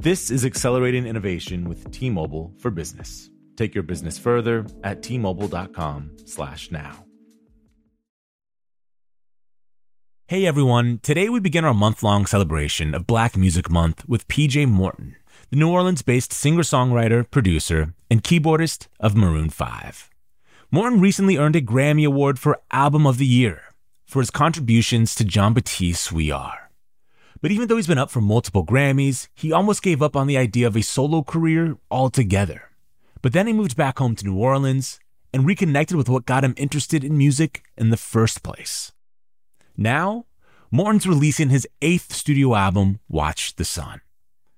This is accelerating innovation with T-Mobile for Business. Take your business further at tmobile.com/now. Hey everyone, today we begin our month-long celebration of Black Music Month with PJ Morton, the New Orleans-based singer-songwriter, producer, and keyboardist of Maroon 5. Morton recently earned a Grammy Award for Album of the Year for his contributions to Jon Batiste's We Are. But even though he's been up for multiple Grammys, he almost gave up on the idea of a solo career altogether. But then he moved back home to New Orleans and reconnected with what got him interested in music in the first place. Now, Morton's releasing his eighth studio album, Watch the Sun.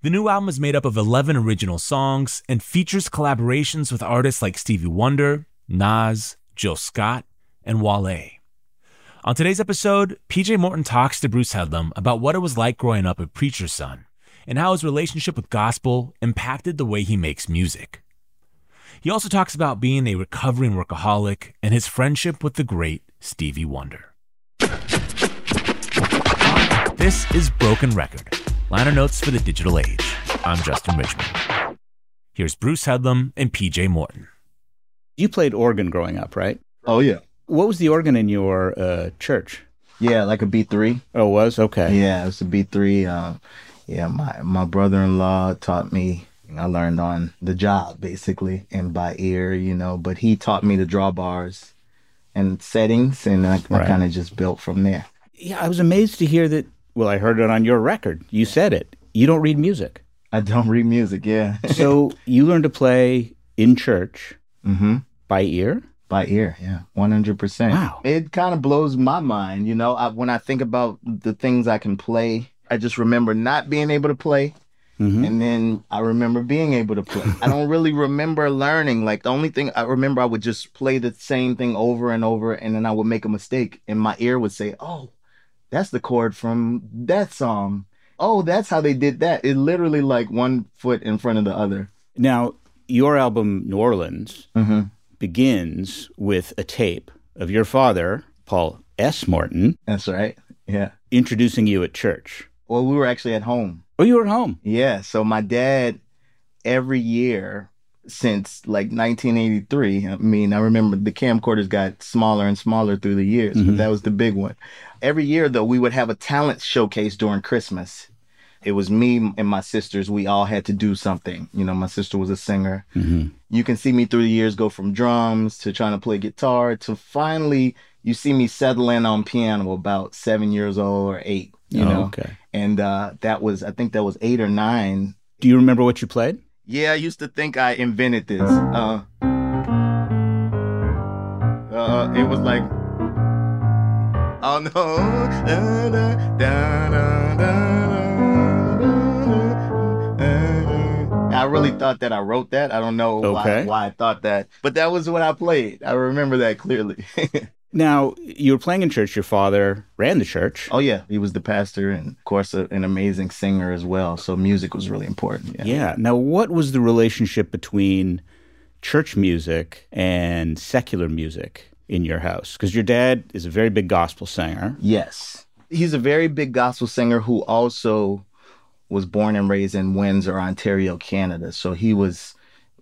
The new album is made up of 11 original songs and features collaborations with artists like Stevie Wonder, Nas, Jill Scott, and Wale. On today's episode, PJ Morton talks to Bruce Headlam about what it was like growing up a preacher's son and how his relationship with gospel impacted the way he makes music. He also talks about being a recovering workaholic and his friendship with the great Stevie Wonder. This is Broken Record, liner notes for the digital age. I'm Justin Richmond. Here's Bruce Headlam and PJ Morton. You played organ growing up, right? Oh yeah. What was the organ in your uh, church? Yeah, like a B three. Oh, it was okay. Yeah, it was a B three. Um, yeah, my my brother in law taught me. I learned on the job basically and by ear, you know. But he taught me to draw bars and settings, and I, Right. I kind of just built from there. Yeah, I was amazed to hear that. Well, I heard it on your record. You said it. You don't read music, I don't read music. Yeah. so you learned to play in church mm-hmm. by ear. By ear, yeah, one hundred percent. Wow. It kind of blows my mind, you know. I, when I think about the things I can play, I just remember not being able to play, Mhm. and then I remember being able to play. I don't really remember learning. Like the only thing I remember, I would just play the same thing over and over, and then I would make a mistake, and my ear would say, "Oh, that's the chord from that song." Oh, that's how they did that. It literally like one foot in front of the other. Now, your album New Orleans Mm-hmm. Begins with a tape of your father, Paul S. Morton, That's right. Yeah. introducing you at church. Well, we were actually at home. Oh, you were at home. Yeah, so my dad every year since like 1983. I mean, I remember the camcorders got smaller and smaller through the years, Mhm. but that was the big one. Every year though, we would have a talent showcase during Christmas. It was me and my sisters. We all had to do something. You know, my sister was a singer. Mm-hmm. You can see me through the years go from drums to trying to play guitar to finally you see me settling on piano about seven years old or eight. You know, Oh, okay. and uh, that was I think that was eight or nine. Do you remember what you played? Yeah, I used to think I invented this. Uh, uh, it was like, Oh no. Da, da, da, da, da, I uh-huh. really thought that I wrote that. I don't know Okay. why, why I thought that, but that was what I played. I remember that clearly. Now, you were playing in church. Your father ran the church. oh yeah, he was the pastor and of course a, an amazing singer as well. So music was really important. Yeah. Yeah. Now, what was the relationship between church music and secular music in your house? Because your dad is a very big gospel singer. Yes. He's a very big gospel singer who also was born and raised in Windsor, Ontario, Canada. So he was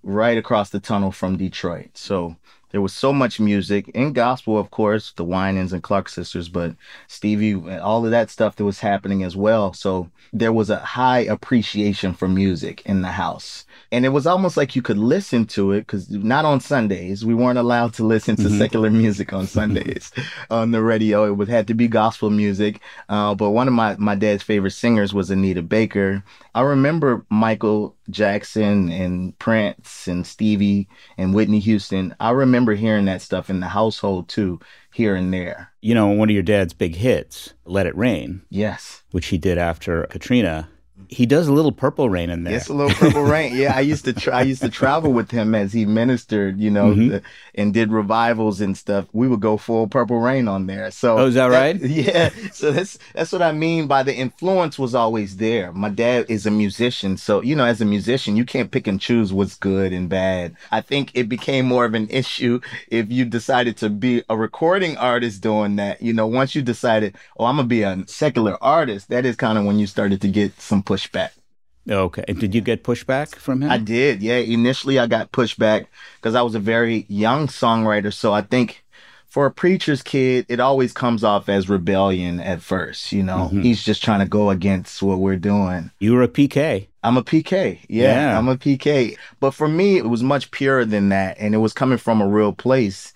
right across the tunnel from Detroit. So there was so much music in gospel, of course, the Winans and Clark sisters, but Stevie and all of that stuff that was happening as well. So there was a high appreciation for music in the house. And it was almost like you could listen to it because not on Sundays. We weren't allowed to listen to secular music on Sundays on the radio. It would had to be gospel music. Uh, but one of my, my dad's favorite singers was Anita Baker. I remember Michael Jackson and Prince and Stevie and Whitney Houston. I remember hearing that stuff in the household too, here and there. You know, one of your dad's big hits, Let It Rain, Yes. which he did after Katrina. He does a little purple rain in there. It's a little purple rain. Yeah, I used to tra- I used to travel with him as he ministered, you know, Mhm. the, and did revivals and stuff. We would go full purple rain on there. So Oh, is that right? Yeah. So that's that's what I mean by the influence was always there. My dad is a musician, so you know, as a musician, you can't pick and choose what's good and bad. I think it became more of an issue if you decided to be a recording artist doing that. You know, once you decided, oh, I'm gonna be a secular artist, that is kind of when you started to get some pushback. Okay. And did you get pushback from him? I did, yeah. Initially, I got pushback because I was a very young songwriter. So I think for a preacher's kid, it always comes off as rebellion at first. You know, Mhm. he's just trying to go against what we're doing. you were a PK. I'm a PK. Yeah, Yeah. I'm a PK. But for me, it was much purer than that. And it was coming from a real place.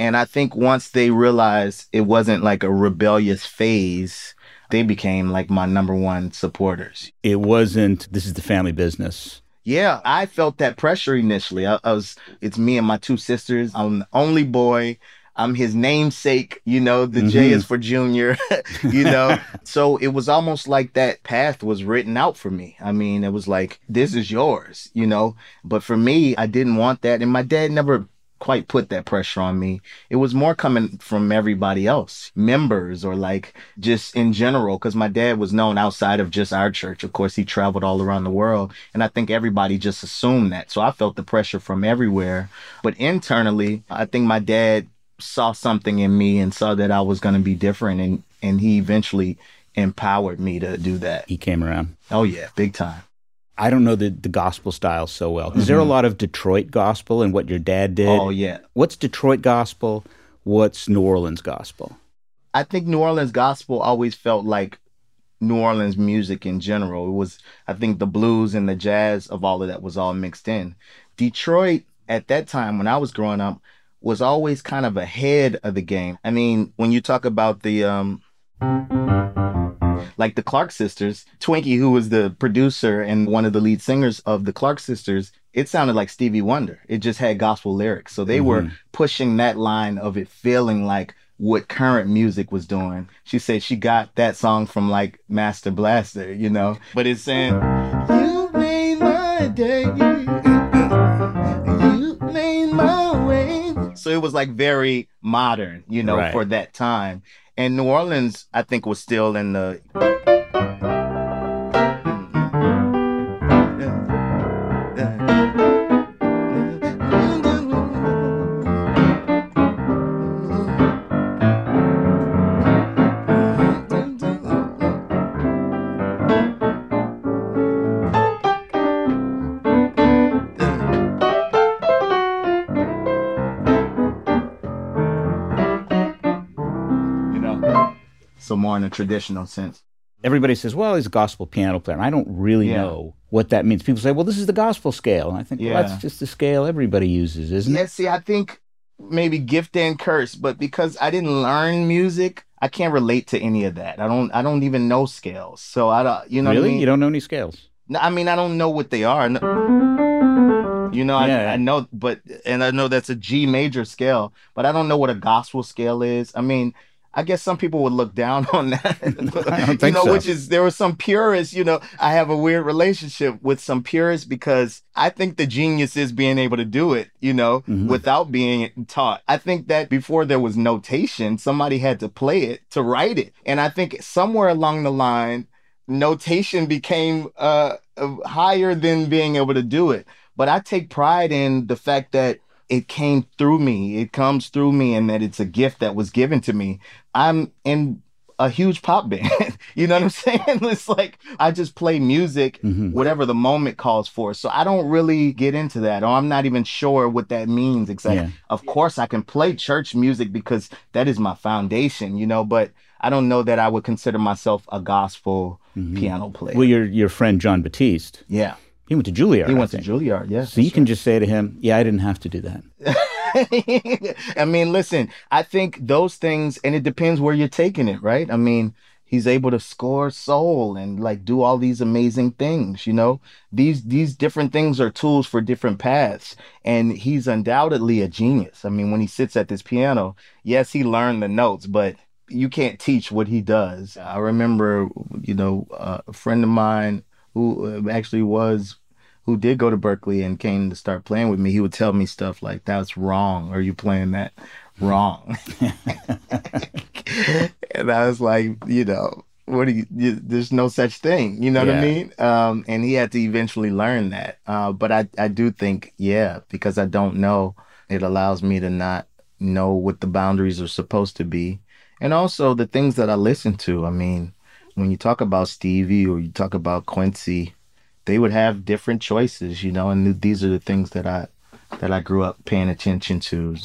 And I think once they realized it wasn't like a rebellious phase, they became like my number one supporters. It wasn't, this is the family business. Yeah, I felt that pressure initially. I, I was, it's me and my two sisters. I'm the only boy. I'm his namesake. You know, the J Mhm. is for junior, you know? so it was almost like that path was written out for me. I mean, it was like, this is yours, you know? But for me, I didn't want that. And my dad never quite put that pressure on me. It was more coming from everybody else, members or like just in general, because my dad was known outside of just our church. Of course, he traveled all around the world. And I think everybody just assumed that. So I felt the pressure from everywhere. But internally, I think my dad saw something in me and saw that I was going to be different. And, and he eventually empowered me to do that. He came around. Oh, yeah, big time. I don't know the, the gospel style so well. Is there a lot of Detroit gospel and what your dad did? Mm-hmm. Oh, yeah. What's Detroit gospel? What's New Orleans gospel? I think New Orleans gospel always felt like New Orleans music in general. It was, I think, the blues and the jazz of all of that was all mixed in. Detroit at that time when I was growing up was always kind of ahead of the game. I mean, when you talk about the um like the Clark sisters, Twinkie, who was the producer and one of the lead singers of the Clark sisters, it sounded like Stevie Wonder. It just had gospel lyrics. So they were mm-hmm. pushing that line of it feeling like what current music was doing. She said she got that song from like Master Blaster, you know, but it's saying, You made my day. You made my way. So it was like very modern, you know, Right. for that time. And New Orleans, I think, was still in the. So more in a traditional sense. Everybody says, well, he's a gospel piano player. And I don't really Yeah. know what that means. People say, well, this is the gospel scale. And I think, well, that's just the scale everybody uses, isn't Yeah, it? Yeah, see, I think maybe gift and curse, but because I didn't learn music, I can't relate to any of that. I don't. I don't even know scales, so I don't. You know, really? What I, mean? You don't know any scales? No, I mean, I don't know what they are. You know, Yeah. I, I know, but and I know that's a G major scale, but I don't know what a gospel scale is. I mean, I guess some people would look down on that. You know, so. which is there were some purists, you know, I have a weird relationship with some purists because I think the genius is being able to do it, you know, Mhm. without being taught. I think that before there was notation, somebody had to play it to write it. And I think somewhere along the line, notation became uh, higher than being able to do it. But I take pride in the fact that it came through me. It comes through me, and that it's a gift that was given to me. I'm in a huge pop band. you know what I'm saying? It's like I just play music, Mhm. whatever the moment calls for. So I don't really get into that, or I'm not even sure what that means exactly. Yeah. Of course, I can play church music because that is my foundation, you know, but I don't know that I would consider myself a gospel piano player. Well, your your friend Jon Batiste, yeah. He went to Juilliard. He went to. Juilliard, yes. So you can just say to him, "Yeah, I didn't have to do that." I mean, listen, I think those things, and it depends where you're taking it, right? I mean, he's able to score soul and like do all these amazing things, you know? These these different things are tools for different paths. And he's undoubtedly a genius. I mean, when he sits at this piano, yes, he learned the notes, but you can't teach what he does. I remember, you know, uh, a friend of mine who uh, actually was who did go to Berklee and came to start playing with me, he would tell me stuff like, "That's wrong. Are you playing that wrong?" and I was like, you know, what do you, you? There's no such thing. You know what I mean? Um, and he had to eventually learn that. Uh, but I, I do think, yeah, because I don't know, it allows me to not know what the boundaries are supposed to be, and also the things that I listen to. I mean, when you talk about Stevie or you talk about Quincy, they would have different choices, you know, and these are the things that I that I grew up paying attention to.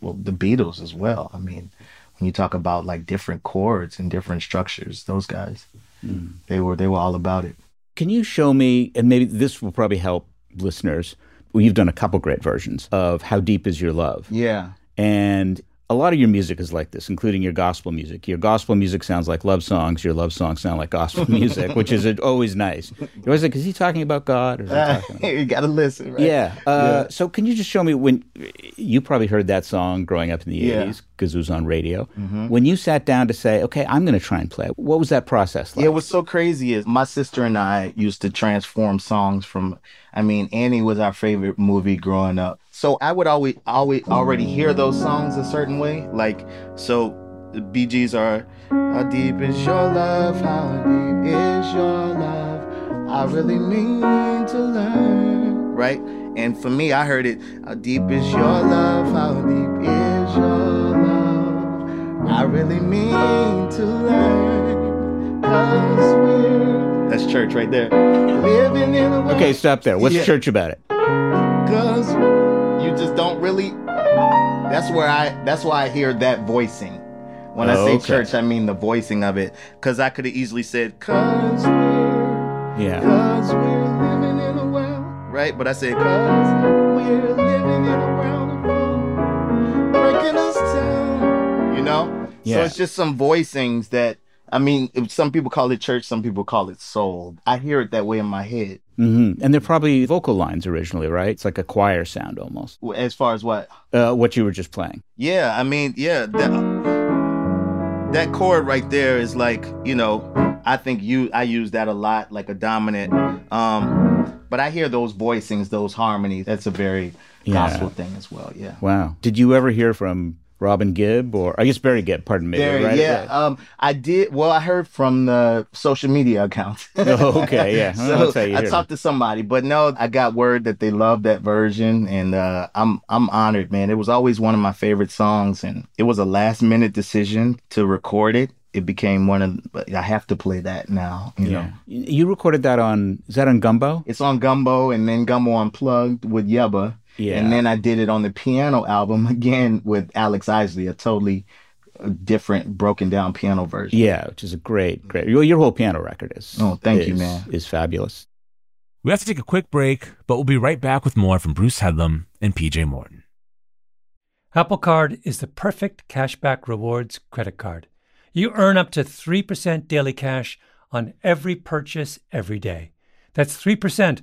Well, the Beatles as well. I mean, when you talk about like different chords and different structures, those guys, mm. they were they were all about it. Can you show me, and maybe this will probably help listeners. Well, you've done a couple great versions of "How Deep Is Your Love," Yeah, and a lot of your music is like this, including your gospel music. Your gospel music sounds like love songs. Your love songs sound like gospel music, which is always nice. You're always like, is he talking about God? Or is he talking about you gotta listen, right? Yeah. Uh, So can you just show me when you probably heard that song growing up in the Yeah. Mm-hmm. 80s because it was on radio? When you sat down to say, okay, I'm going to try and play, it, what was that process like? Yeah, what's so crazy is my sister and I used to transform songs from I mean, Annie was our favorite movie growing up. So I would always always already hear those songs a certain way. Like so the Bee Gees are How deep is your love? How deep is your love? I really mean to learn. Right? And for me, I heard it, How deep is your love? How deep is your love? I really mean to learn. Cause we're That's church right there. Living in a world Okay, stop there. What's Yeah. church about it? That's where I that's why I hear that voicing. When I Oh, say okay. church, I mean the voicing of it. Cause I could have easily said, Cause we're Yeah. Cause we're living in a world. Right? But I said, Cause we're living in a world of. Breaking us down. You know? Yeah. So it's just some voicings that I mean, some people call it church, some people call it soul. I hear it that way in my head. Hmm And they're probably vocal lines originally, right? It's like a choir sound almost. As far as what? Uh, what you were just playing. Yeah, I mean, yeah, that that chord right there is like, you know, I think you I use that a lot, like a dominant. Um, but I hear those voicings, those harmonies. That's a very Yeah. gospel thing as well. Yeah. Wow. Did you ever hear from Robin Gibb or I guess Barry Gibb, pardon me. Very, right? yeah. Um, I did. Well, I heard from the social media accounts. Oh, okay, yeah. So that's how you I talked to somebody, but no, I got word that they loved that version, and uh, I'm I'm honored, man. It was always one of my favorite songs, and it was a last minute decision to record it. It became one of. But I have to play that now. You know, You recorded that on, is that on Gumbo? it's on Gumbo, and then Gumbo Unplugged with Yebba. Yeah. And then I did it on the piano album again with Alex Isley, a totally uh, different, broken down piano version. Yeah, which is a great, great. Your, your whole piano record is. Oh, thank you, man. Is fabulous. We have to take a quick break, but we'll be right back with more from Bruce Headlam and PJ Morton. Apple Card is the perfect cashback rewards credit card. You earn up to 3% daily cash on every purchase every day. That's 3%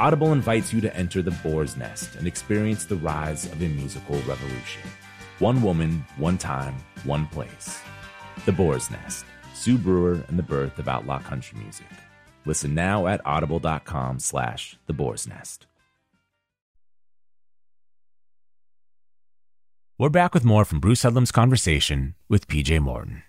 Audible invites you to enter the boar's nest and experience the rise of a musical revolution. One woman, one time, one place. The Boar's Nest, Sue Brewer and the birth of outlaw country music. Listen now at audible.com slash the boar's nest. We're back with more from Bruce Headlam's conversation with PJ Morton.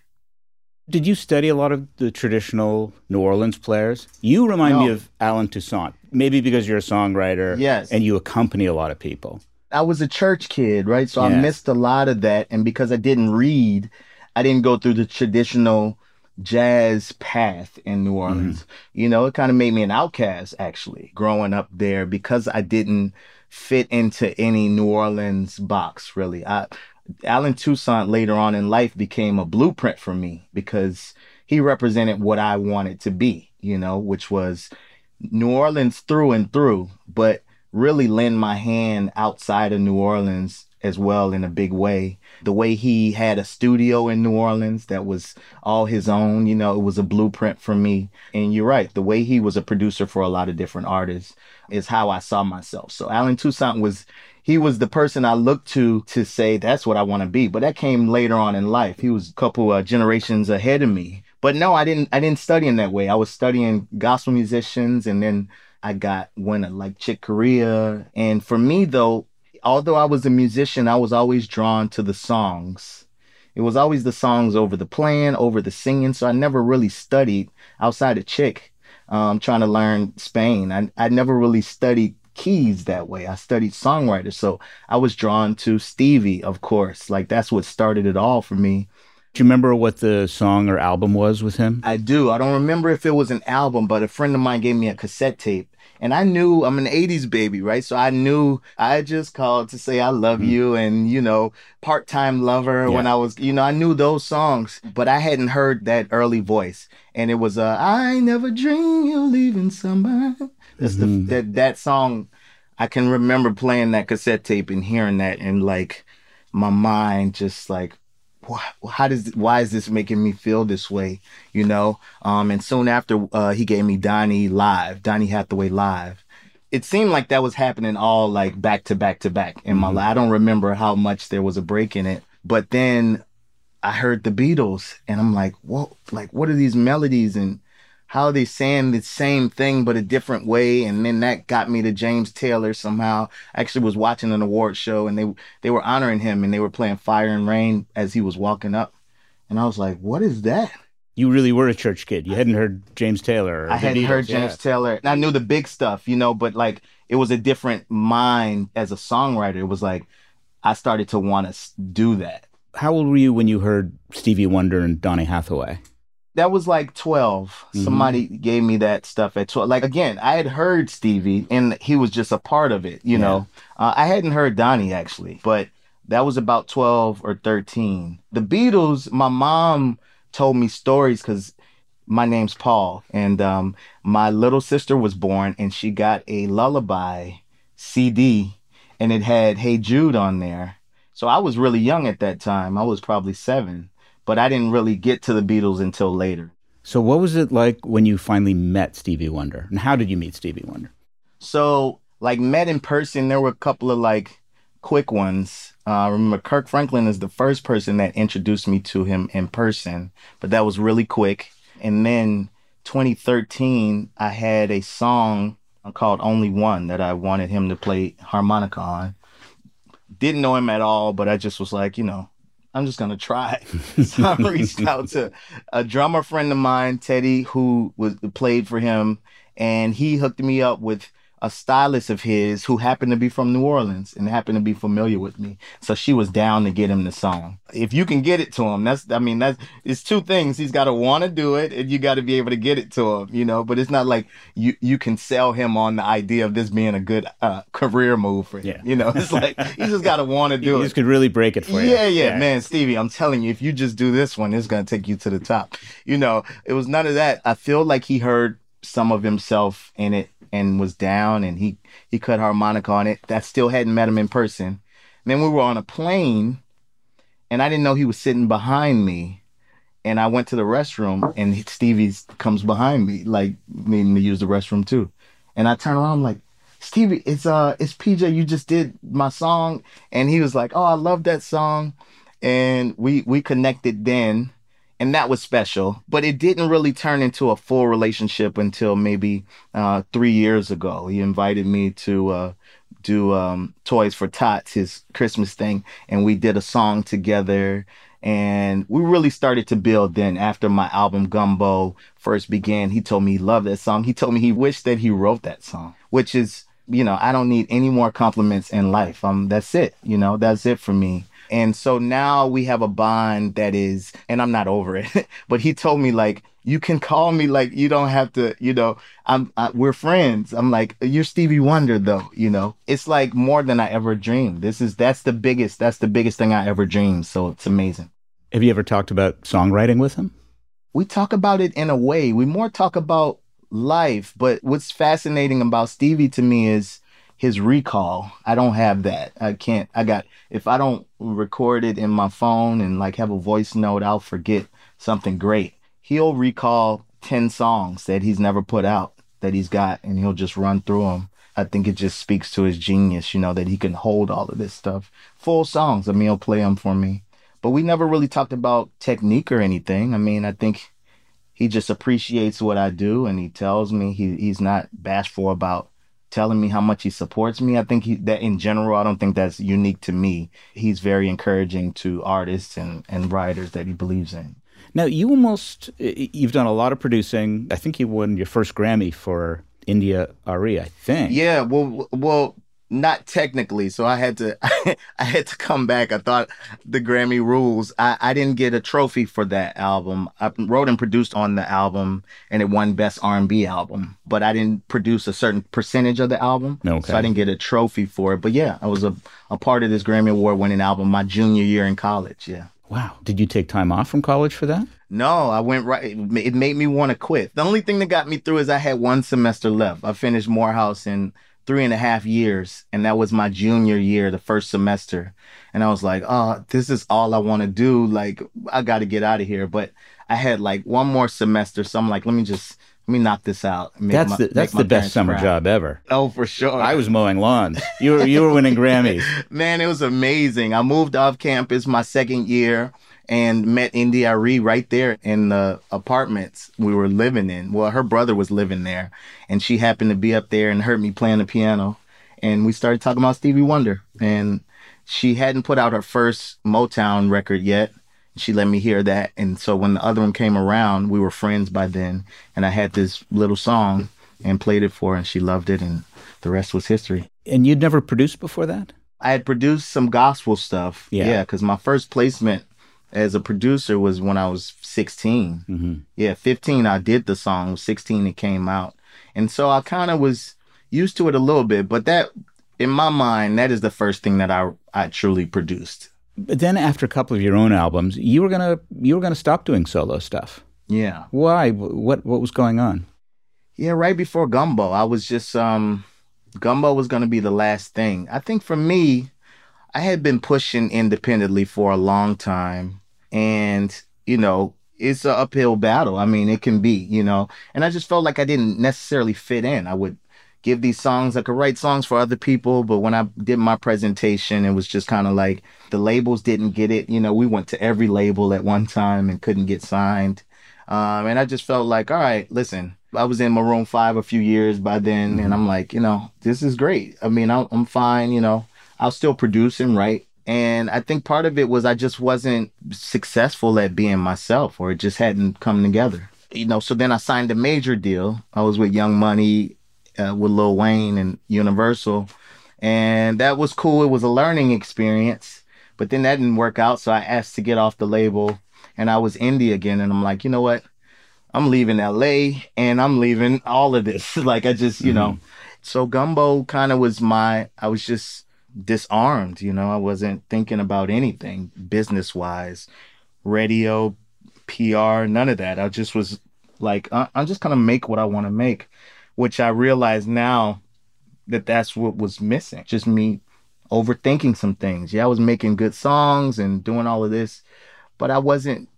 Did you study a lot of the traditional New Orleans players? You remind me of Allen Toussaint, maybe because you're a songwriter Yes. and you accompany a lot of people. I was a church kid, right? So I missed a lot of that. And because I didn't read, I didn't go through the traditional jazz path in New mm-hmm. Orleans. You know, it kind of made me an outcast actually growing up there because I didn't fit into any New Orleans box really. I Allen Toussaint later on in life became a blueprint for me because he represented what I wanted to be, you know, which was New Orleans through and through, but really lend my hand outside of New Orleans as well in a big way. The way he had a studio in New Orleans that was all his own, you know, it was a blueprint for me. And you're right, the way he was a producer for a lot of different artists is how I saw myself. So Allen Toussaint was he was the person I looked to to say that's what I want to be. But that came later on in life. He was a couple uh, generations ahead of me. But no, I didn't. I didn't study in that way. I was studying gospel musicians, and then I got one like Chick Corea. And for me, though, although I was a musician, I was always drawn to the songs. It was always the songs over the playing, over the singing. So I never really studied outside of Chick. Um, trying to learn Spain. I I never really studied keys that way. I studied songwriters. So I was drawn to Stevie, of course. Like that's what started it all for me. Do you remember what the song or album was with him? I do. I don't remember if it was an album, but a friend of mine gave me a cassette tape. And I knew I'm an 80s baby, right? So I knew I just called to say I love you and, you know, part time lover when I was, you know, I knew those songs, but I hadn't heard that early voice. And it was, uh, I never dream you leaving somebody. That's the, that, that song. I can remember playing that cassette tape and hearing that and like my mind just like, how does why is this making me feel this way you know? Um and soon after uh he gave me donny live donny hathaway live. It seemed like that was happening all like back to back to back in my life. I don't remember how much there was a break in it but then i heard the beatles and i'm like whoa like what are these melodies? And how are they saying the same thing but a different way? And then that got me to James Taylor somehow. I actually was watching an award show and they they were honoring him and they were playing Fire and Rain as he was walking up. And I was like, what is that? You really were a church kid. You hadn't heard James Taylor. Or I hadn't heard James yeah. Taylor. And I knew the big stuff, you know, but like it was a different mind as a songwriter. It was like I started to want to do that. How old were you when you heard Stevie Wonder and Donny Hathaway? That was like 12. Mhm. Somebody gave me that stuff at 12. Like again, I had heard Stevie and he was just a part of it, you know. Uh, I hadn't heard Donny actually, but that was about 12 or 13. The Beatles, my mom told me stories because my name's Paul, and um, my little sister was born, and she got a lullaby CD, and it had "Hey Jude" on there. So I was really young at that time. I was probably seven, but I didn't really get to the Beatles until later. So, what was it like when you finally met Stevie Wonder? And how did you meet Stevie Wonder? So, like, met in person, there were a couple of like quick ones. Uh, I remember Kirk Franklin is the first person that introduced me to him in person, but that was really quick. And then 2013, I had a song called Only One that I wanted him to play harmonica on. Didn't know him at all, but I just was like, you know, I'm just gonna try. so I reached out to a drummer friend of mine, Teddy, who was played for him, and he hooked me up with a stylist of his who happened to be from New Orleans and happened to be familiar with me. So she was down to get him the song. If you can get it to him, that's I mean that's it's two things. He's got to want to do it and you got to be able to get it to him, you know, but it's not like you you can sell him on the idea of this being a good uh, career move for him. Yeah. You know, it's like he just got to want to do You it. just could really break it for you. Yeah, yeah, man, Stevie, I'm telling you, if you just do this one, it's gonna take you to the top. You know, it was none of that. I feel like he heard some of himself in it and was down, and he he cut harmonica on it. I still hadn't met him in person. then we were on a plane, and I didn't know he was sitting behind me. And I went to the restroom, and Stevie comes behind me, like needing to use the restroom too. And I turn around, I'm like, Stevie, it's uh, it's PJ. You just did my song, and he was like, "Oh, I love that song," and we we connected then, and that was special. But it didn't really turn into a full relationship until maybe uh, three years ago. He invited me to uh, do um, Toys for Tots, his Christmas thing, and we did a song together. And we really started to build then after my album Gumbo first began. He told me he loved that song. He told me he wished that he wrote that song, which is, you know, I don't need any more compliments in life. Um, that's it. You know, that's it for me. And so now we have a bond that is, and I'm not over it, but he told me like, you can call me like you don't have to, you know, I'm I, we're friends. I'm like, you're Stevie Wonder though, you know. It's like more than I ever dreamed. This is that's the biggest that's the biggest thing I ever dreamed. So it's amazing. Have you ever talked about songwriting with him? We talk about it in a way. We more talk about life, but what's fascinating about Stevie to me is his recall. I don't have that. I can't I got if I don't record it in my phone and like have a voice note, I'll forget something great. He'll recall 10 songs that he's never put out that he's got and he'll just run through them. I think it just speaks to his genius, you know, that he can hold all of this stuff. Full songs. I mean, he'll play them for me. But we never really talked about technique or anything. I mean, I think he just appreciates what I do and he tells me he, he's not bashful about telling me how much he supports me. I think he, that in general, I don't think that's unique to me. He's very encouraging to artists and, and writers that he believes in. Now, you almost, you've done a lot of producing. I think you won your first Grammy for India Arie, I think. Yeah, well, well, not technically. So I had to, I had to come back. I thought the Grammy rules. I, I didn't get a trophy for that album. I wrote and produced on the album, and it won Best R&B Album. But I didn't produce a certain percentage of the album, Okay. so I didn't get a trophy for it. But yeah, I was a, a part of this Grammy Award winning album my junior year in college. Yeah. Wow. Did you take time off from college for that? No, I went right. It made me want to quit. The only thing that got me through is I had one semester left. I finished Morehouse in three and a half years, and that was my junior year, the first semester. And I was like, oh, this is all I want to do. Like, I got to get out of here. But I had like one more semester, so I'm like, let me just let me knock this out. That's my- the, that's the best summer proud. job ever. Oh, for sure. I was mowing lawns. You were you were winning Grammys. Man, it was amazing. I moved off campus my second year and met India Arie right there in the apartments we were living in. Well, her brother was living there, and she happened to be up there and heard me playing the piano, and we started talking about Stevie Wonder. And she hadn't put out her first Motown record yet. She let me hear that, and so when the other one came around, we were friends by then, and I had this little song and played it for her, and she loved it, and the rest was history. And you'd never produced before that? I had produced some gospel stuff. Yeah. Yeah, because my first placement as a producer was when I was 16. Mm-hmm. Yeah, 15 I did the song, 16 it came out. And so I kind of was used to it a little bit, but that in my mind that is the first thing that I I truly produced. But then after a couple of your own albums, you were gonna you were gonna stop doing solo stuff. Yeah. Why? What what was going on? Yeah, right before Gumbo, I was just um Gumbo was going to be the last thing. I think for me, I had been pushing independently for a long time and, you know, it's an uphill battle. I mean, it can be, you know, and I just felt like I didn't necessarily fit in. I would give these songs, I could write songs for other people, but when I did my presentation, it was just kind of like the labels didn't get it. You know, we went to every label at one time and couldn't get signed. Um, and I just felt like, all right, listen, I was in Maroon 5 a few years by then, and I'm like, you know, this is great. I mean, I'll, I'm fine, you know, I'll still produce and write. And I think part of it was I just wasn't successful at being myself, or it just hadn't come together. You know, so then I signed a major deal. I was with Young Money, uh, with Lil Wayne and Universal, and that was cool. It was a learning experience, but then that didn't work out. So I asked to get off the label, and I was indie again. And I'm like, you know what? I'm leaving LA and I'm leaving all of this. like I just, you know, so Gumbo kind of was my, I was just disarmed, you know, I wasn't thinking about anything business wise, radio, PR, none of that. I just was like, I- I'm just to make what I want to make, which I realize now that that's what was missing. Just me overthinking some things. Yeah, I was making good songs and doing all of this, but I wasn't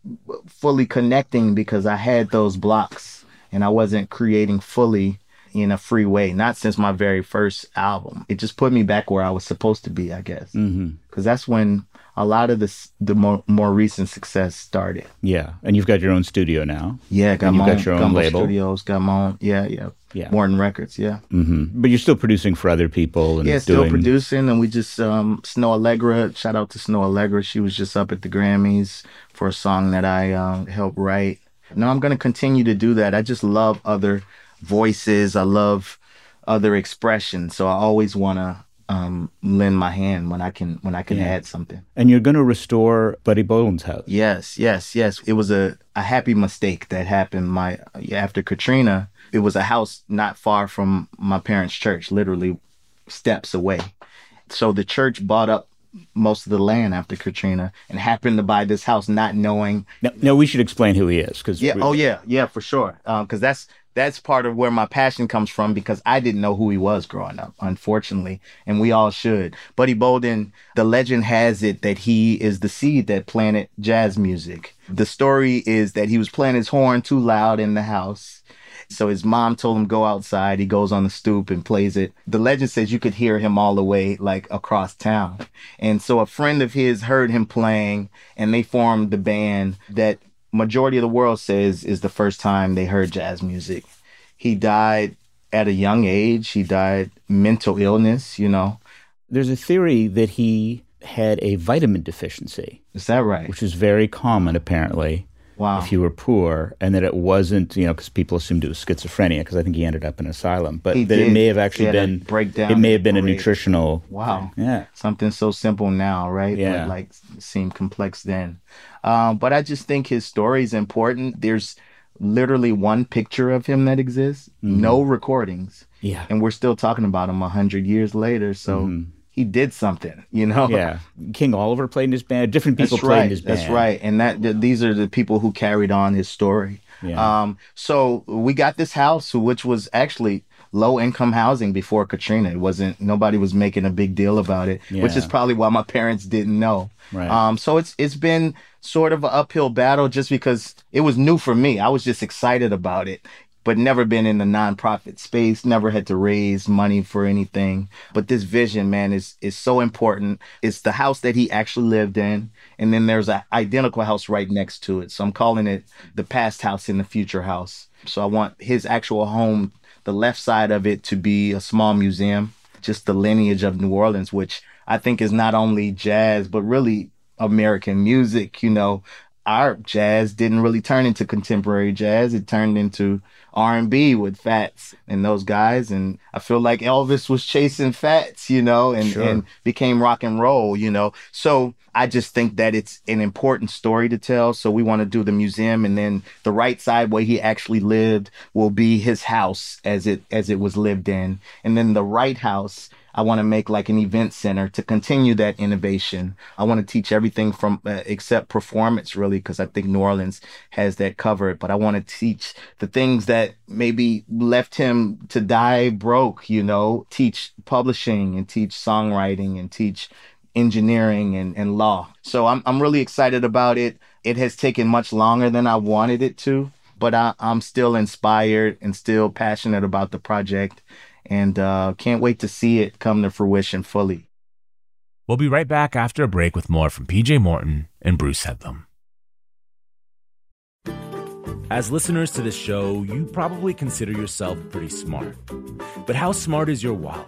fully connecting because I had those blocks and I wasn't creating fully in a free way. Not since my very first album. It just put me back where I was supposed to be, I guess. Mm-hmm. Because that's when a lot of this, the more, more recent success started. Yeah, and you've got your own studio now. Yeah, got And you've my got own your own Gumbo label. Studios, got my own. Yeah, yeah, Yeah. Morton Records. Yeah. hmm But you're still producing for other people and Yeah, still doing. producing, and we just um Snoh Aalegra. Shout out to Snoh Aalegra. She was just up at the Grammys for a song that I um, helped write. No, I'm gonna continue to do that. I just love other voices. I love other expressions. So I always wanna um lend my hand when I can when I can Yeah. add something. and you're going to restore Buddy Bolden's house. Yes, yes, yes. It was a, a happy mistake that happened. My after Katrina, it was a house not far from my parents' church, literally steps away. So the church bought up most of the land after Katrina and happened to buy this house, not knowing. No, we should explain who he is because Yeah. Oh yeah. Yeah. For sure. Um because that's that's part of where my passion comes from because I didn't know who he was growing up, unfortunately, and we all should. Buddy Bolden, the legend has it that he is the seed that planted jazz music. The story is that he was playing his horn too loud in the house. So his mom told him go outside. He goes on the stoop and plays it. The legend says you could hear him all the way like across town. And so a friend of his heard him playing and they formed the band that majority of the world says is the first time they heard jazz music. He died at a young age. He died mental illness, you know. there's a theory that he had a vitamin deficiency, Is that right? which is very common apparently Wow. if you were poor, and that it wasn't, you know, because people assumed it was schizophrenia, because I think he ended up in an asylum, but He that it may have actually been breakdown It may have been a nutritional. Wow. Yeah. something so simple now, right? Yeah. But like seemed complex then. Um, but I just think his story is important. There's literally one picture of him that exists, no recordings, Yeah. and we're still talking about him a hundred years later. So he did something, you know? Yeah. King Oliver played in his band. Different people That's played in his band. That's right. And that th- these are the people who carried on his story. Yeah. Um, so we got this house, which was actually low income housing before Katrina. It wasn't nobody was making a big deal about it, which is probably why my parents didn't know. Right. Um, so it's it's been sort of an uphill battle just because it was new for me. I was just excited about it. but never been in the nonprofit space, never had to raise money for anything. But this vision, man, is is so important. It's the house that he actually lived in, and then there's an identical house right next to it. So I'm calling it the past house in the future house. So I want his actual home, the left side of it, to be a small museum, just the lineage of New Orleans, which I think is not only jazz, but really American music. You know, our jazz didn't really turn into contemporary jazz. It turned into R&B with Fats and those guys. And I feel like Elvis was chasing Fats, you know, and, Sure. and became rock and roll, you know. So I just think that it's an important story to tell. So we want to do the museum and then the right side where he actually lived will be his house as it as it was lived in. And then the right house I want to make like an event center to continue that innovation. I want to teach everything from uh, except performance really because I think New Orleans has that covered, but I want to teach the things that maybe left him to die broke, you know, teach publishing and teach songwriting and teach engineering and, and law. So I'm I'm really excited about it. It has taken much longer than I wanted it to, but I, I'm still inspired and still passionate about the project and uh, can't wait to see it come to fruition fully. We'll be right back after a break with more from PJ Morton and Bruce Headlam. As listeners to this show, you probably consider yourself pretty smart. But how smart is your wallet?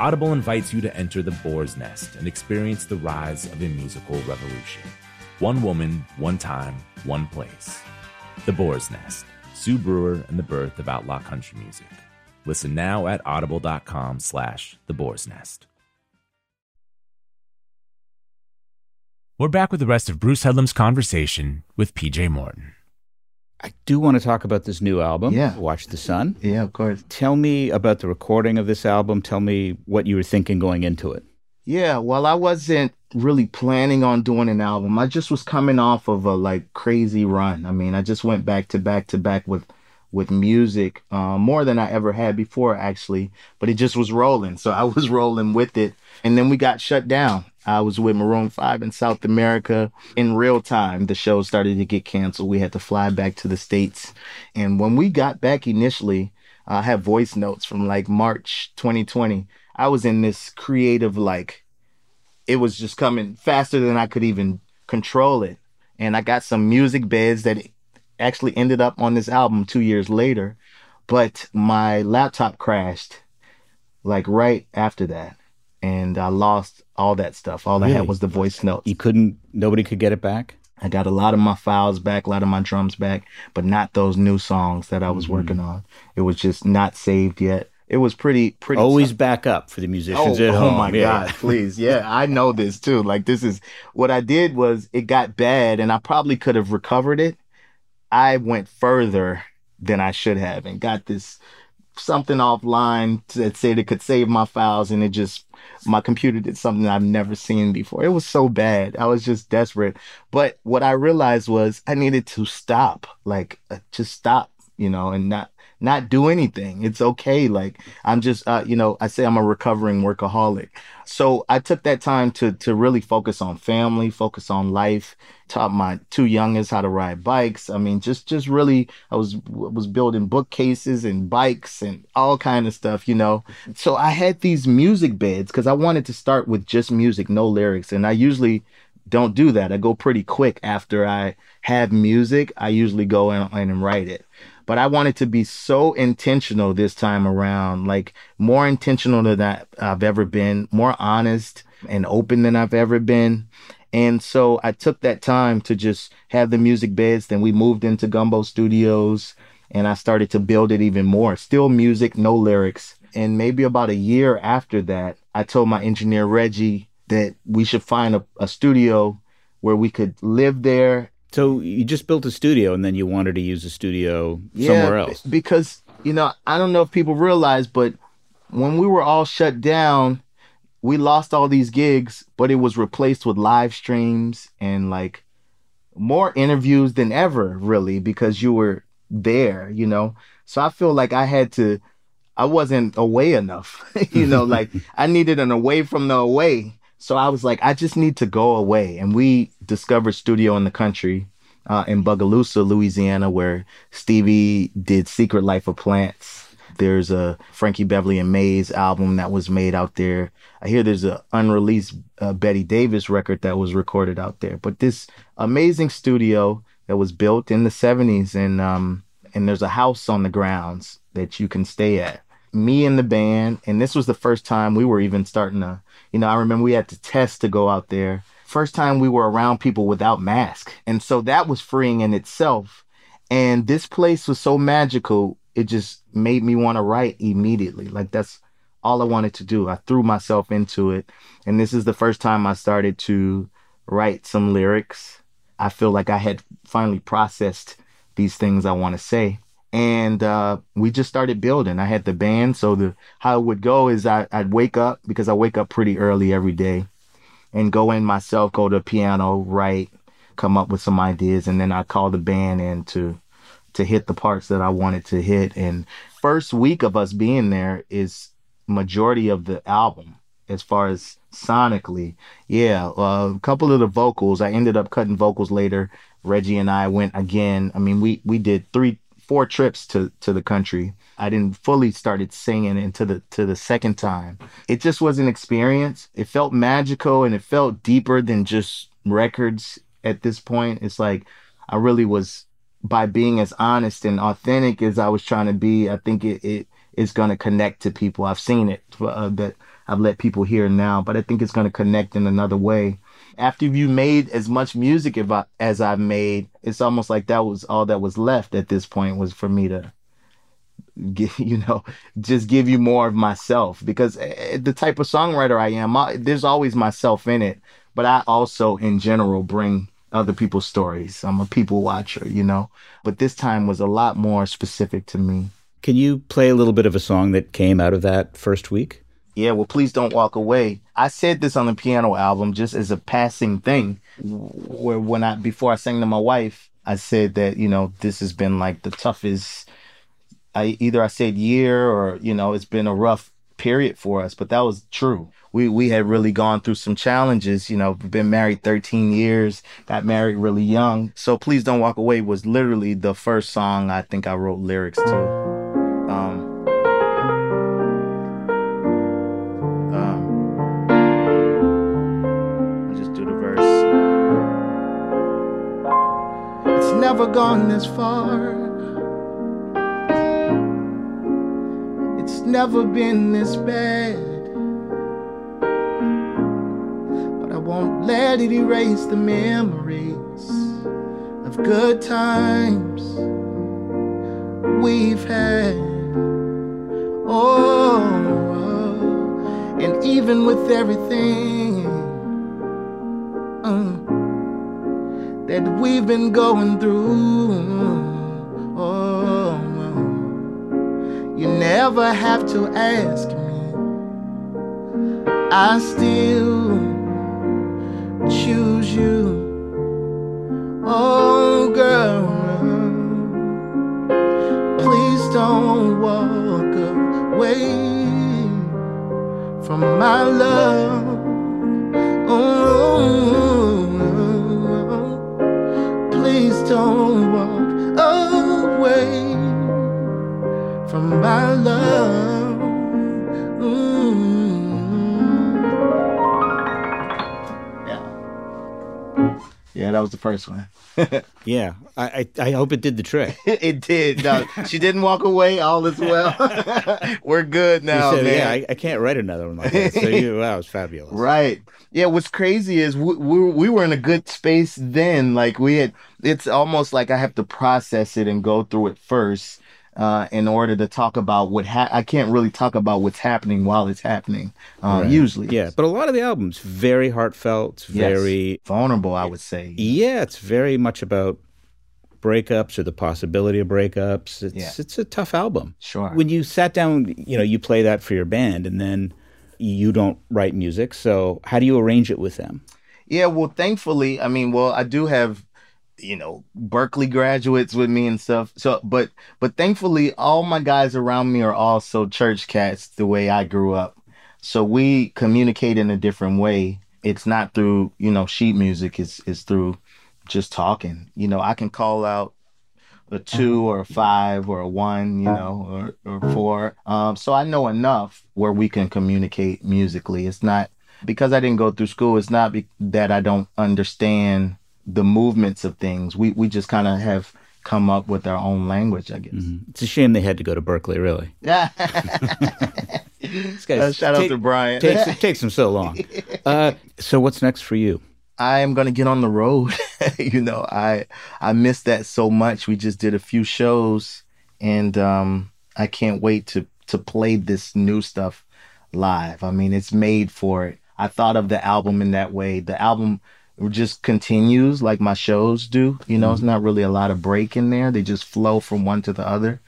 Audible invites you to enter the boar's nest and experience the rise of a musical revolution. One woman, one time, one place. The Boar's Nest, Sue Brewer and the birth of outlaw country music. Listen now at audible.com slash the boar's nest. We're back with the rest of Bruce Headlam's conversation with PJ Morton. I do want to talk about this new album, Yeah. Watch the Sun. Yeah, of course. Tell me about the recording of this album. Tell me what you were thinking going into it. Yeah, well, I wasn't really planning on doing an album. I just was coming off of a like crazy run. I mean, I just went back to back to back with with music, uh, more than I ever had before, actually. But it just was rolling, so I was rolling with it. And then we got shut down. I was with Maroon 5 in South America in real time. The show started to get canceled. We had to fly back to the States. And when we got back initially, I had voice notes from like March 2020. I was in this creative, like, it was just coming faster than I could even control it. And I got some music beds that actually ended up on this album two years later. But my laptop crashed like right after that and I lost all that stuff. All I had was the voice notes. You couldn't. Nobody could get it back. I got a lot of my files back, a lot of my drums back, but not those new songs that I was Mm-hmm. working on. It was just not saved yet. It was pretty, pretty. Always tough. back up for the musicians Oh, at oh home. my Yeah. God, please. Yeah, I know this too. Like, this is what I did was it got bad and I probably could have recovered it. I went further than I should have and got this something offline that said it could save my files and it just my computer did something I've never seen before. It was so bad. I was just desperate. But what I realized was I needed to stop, like uh, just stop, you know, and not not do anything. It's okay. Like I'm just, uh, you know, I say I'm a recovering workaholic. So I took that time to to really focus on family, focus on life. Taught my two youngest how to ride bikes. I mean, just just really, I was was building bookcases and bikes and all kind of stuff, you know. So I had these music beds because I wanted to start with just music, no lyrics, and I usually don't do that. I go pretty quick after I have music. I usually go in and write it. But I wanted to be so intentional this time around, like more intentional than I- I've ever been, more honest and open than I've ever been. And so I took that time to just have the music beds. Then we moved into Gumbo Studios and I started to build it even more. Still music, no lyrics. And maybe about a year after that, I told my engineer Reggie that we should find a, a studio where we could live there So you just built a studio, and then you wanted to use a studio somewhere else. Because, you know, I don't know if people realize, but when we were all shut down, we lost all these gigs, but it was replaced with live streams and like more interviews than ever, really, because you were there, you know? So I feel like I had to, I wasn't away enough, you know, like I needed an away from the away. So I was like, I just need to go away. And we discovered studio in the country uh, in Bogalusa, Louisiana, where Stevie did Secret Life of Plants. There's a Frankie Beverly and Maze album that was made out there. I hear there's a unreleased uh, Betty Davis record that was recorded out there. But this amazing studio that was built in the 70s, and um, and there's a house on the grounds that you can stay at. Me and the band, and this was the first time we were even starting to, you know, I remember we had to test to go out there. First time we were around people without mask. And so that was freeing in itself. And this place was so magical, it just made me want to write immediately. Like that's all I wanted to do. I threw myself into it. And this is the first time I started to write some lyrics. I feel like I had finally processed these things I want to say. And uh, we just started building. I had the band. So the how it would go is I, I'd wake up because I wake up pretty early every day and go in myself, go to piano, write, come up with some ideas, and then I call the band in to to hit the parts that I wanted to hit. And first week of us being there is majority of the album as far as sonically. Yeah, uh, a couple of the vocals. I ended up cutting vocals later. Reggie and I went again. I mean, we we did three, four trips to to the country. I didn't fully started singing into the to the second time. It just was an experience. It felt magical and it felt deeper than just records at this point. It's like I really was by being as honest and authentic as I was trying to be. I think it, it is going to connect to people. I've seen it uh, that I've let people hear now, but I think it's going to connect in another way. After you made as much music as I've made, it's almost like that was all that was left at this point was for me to you know, just give you more of myself because eh, the type of songwriter I am, I, there's always myself in it, but I also in general bring other people's stories. I'm a people watcher, you know, but this time was a lot more specific to me. Can you play a little bit of a song that came out of that first week? Yeah, well, please don't walk away. I said this on the piano album just as a passing thing, where when I before I sang to my wife, I said that you know this has been like the toughest. I either I said year or you know it's been a rough period for us, but that was true. We we had really gone through some challenges. You know, been married 13 years, got married really young. So please don't walk away was literally the first song I think I wrote lyrics to. Gone this far. It's never been this bad. But I won't let it erase the memories of good times we've had. Oh, and even with everything uh, that we've been going through, oh, you never have to ask me. I still choose you. Oh, girl, please don't walk away from my love. Oh, away from my love. Mm. Yeah. Yeah, that was the first one. Yeah, I, I I hope it did the trick. it did. No, she didn't walk away. All is well. We're good now, said, man. yeah, I, I can't write another one like that. So you, wow, it's fabulous. Right. Yeah. What's crazy is we, we we were in a good space then. Like we had. It's almost like I have to process it and go through it first. Uh, in order to talk about what ha- I can't really talk about what's happening while it's happening. Uh, Usually, Yeah, but a lot of the albums very heartfelt, it's Yes. very vulnerable. I would say. yeah, it's very much about breakups or the possibility of breakups. It's Yeah. it's a tough album. Sure. When you sat down, you know, you play that for your band, and then you don't write music. So how do you arrange it with them? Yeah, well, thankfully, I mean, well, I do have, you know, Berklee graduates with me and stuff. So, but, but thankfully, all my guys around me are also church cats the way I grew up. So we communicate in a different way. It's not through, you know, sheet music. It's, it's through just talking. You know, I can call out a two or a five or a one, you know, or, or four. Um, so I know enough where we can communicate musically. It's not because I didn't go through school. It's not be- that I don't understand the movements of things. We we just kind of have come up with our own language, I guess. It's a shame they had to go to Berklee, really. Yeah. This guy's Uh, shout out take- to Brian. takes it takes them so long. Uh, so what's next for you? I am gonna get on the road. you know, I I miss that so much. We just did a few shows, and um, I can't wait to to play this new stuff live. I mean, it's made for it. I thought of the album in that way. The album just continues like my shows do. You know, it's not really a lot of break in there. They just flow from one to the other.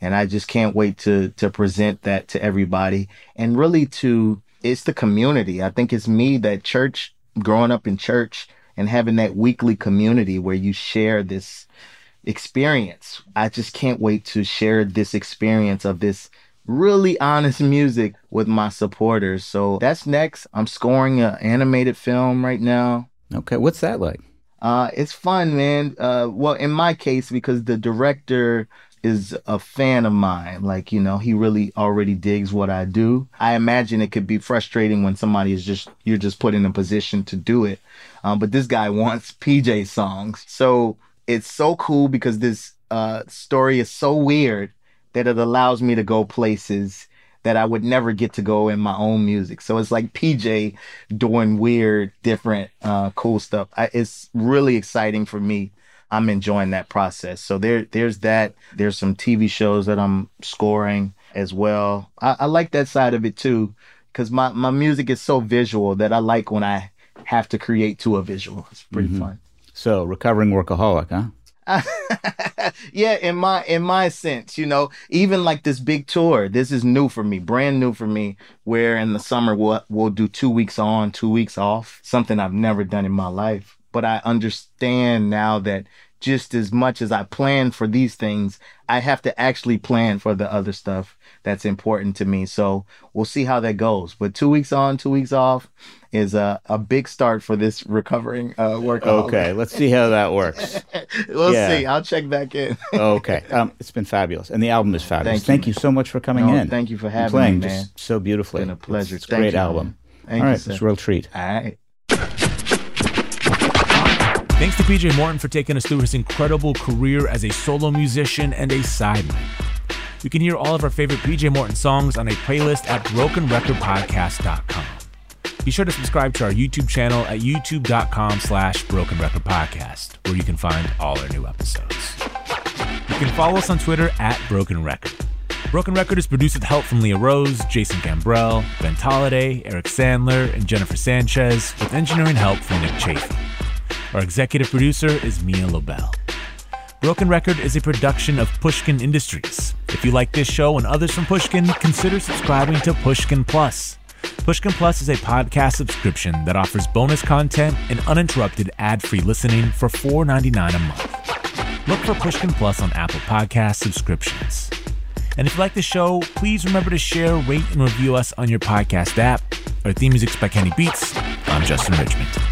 And I just can't wait to to present that to everybody and really to it's the community. I think it's me that church growing up in church and having that weekly community where you share this experience. I just can't wait to share this experience of this really honest music with my supporters. So that's next. I'm scoring an animated film right now. Okay, what's that like? Uh, it's fun, man. Uh, well, in my case, because the director is a fan of mine. Like, you know, he really already digs what I do. I imagine it could be frustrating when somebody is just, you're just put in a position to do it. Um, but this guy wants PJ songs. So it's so cool because this, uh, story is so weird that it allows me to go places that I would never get to go in my own music. So it's like PJ doing weird, different, uh, cool stuff. I, it's really exciting for me. I'm enjoying that process. So there, there's that. There's some TV shows that I'm scoring as well. I, I like that side of it too, because my, my music is so visual that I like when I have to create to a visual. It's pretty mm-hmm. fun. So recovering workaholic, huh? yeah, in my in my sense, you know, even like this big tour, this is new for me, brand new for me. Where in the summer we'll we'll do two weeks on, two weeks off, something I've never done in my life. But I understand now that just as much as I plan for these things, I have to actually plan for the other stuff that's important to me. So we'll see how that goes. But two weeks on, two weeks off is a, a big start for this recovering uh, work. Okay, let's see how that works. we'll Yeah. see. I'll check back in. okay, um, it's been fabulous, and the album is fabulous. Thank Thank you. you, so much for coming No, in. thank you for and having playing me, man. just so beautifully. It's been a pleasure. It's a Thank great you, album. All you, right, sir. it's a real treat. All right. Thanks to PJ Morton for taking us through his incredible career as a solo musician and a sideman. You can hear all of our favorite PJ Morton songs on a playlist at brokenrecordpodcast.com. Be sure to subscribe to our YouTube channel at youtube.com slash broken record podcast, where you can find all our new episodes. You can follow us on Twitter at Broken Record. Broken Record is produced with help from Leah Rose, Jason Gambrell, Ben Tolliday, Eric Sandler, and Jennifer Sanchez, with engineering help from Nick Chafee. Our executive producer is Mia Lobel. Broken Record is a production of Pushkin Industries. If you like this show and others from Pushkin, consider subscribing to Pushkin Plus. Pushkin Plus is a podcast subscription that offers bonus content and uninterrupted ad-free listening for $4.99 a month. Look for Pushkin Plus on Apple Podcast subscriptions. And if you like the show, please remember to share, rate, and review us on your podcast app. Our theme music's by Kenny Beats. I'm Justin Richmond.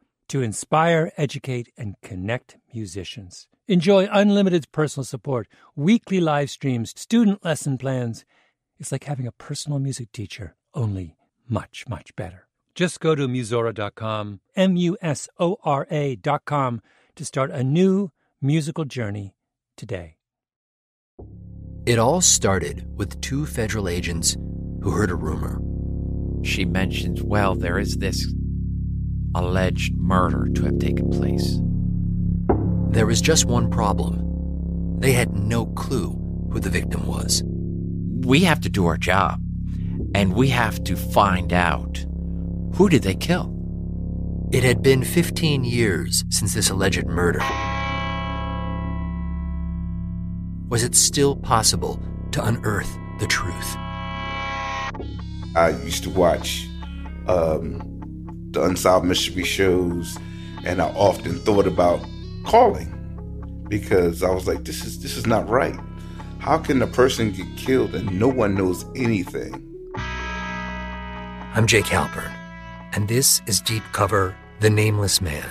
to inspire, educate, and connect musicians. Enjoy unlimited personal support, weekly live streams, student lesson plans. It's like having a personal music teacher, only much, much better. Just go to musora.com, M U S O R A.com, to start a new musical journey today. It all started with two federal agents who heard a rumor. She mentions, well, there is this alleged murder to have taken place. There was just one problem. They had no clue who the victim was. We have to do our job, and we have to find out who did they kill? It had been 15 years since this alleged murder. Was it still possible to unearth the truth? I used to watch um, the Unsolved Mystery shows, and I often thought about calling because I was like, "This is this is not right. How can a person get killed and no one knows anything?" I'm Jake Halpern, and this is Deep Cover The Nameless Man.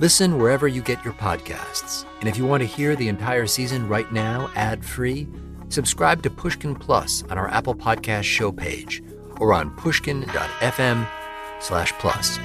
Listen wherever you get your podcasts. And if you want to hear the entire season right now, ad free, subscribe to Pushkin Plus on our Apple Podcast show page or on pushkin.fm slash plus.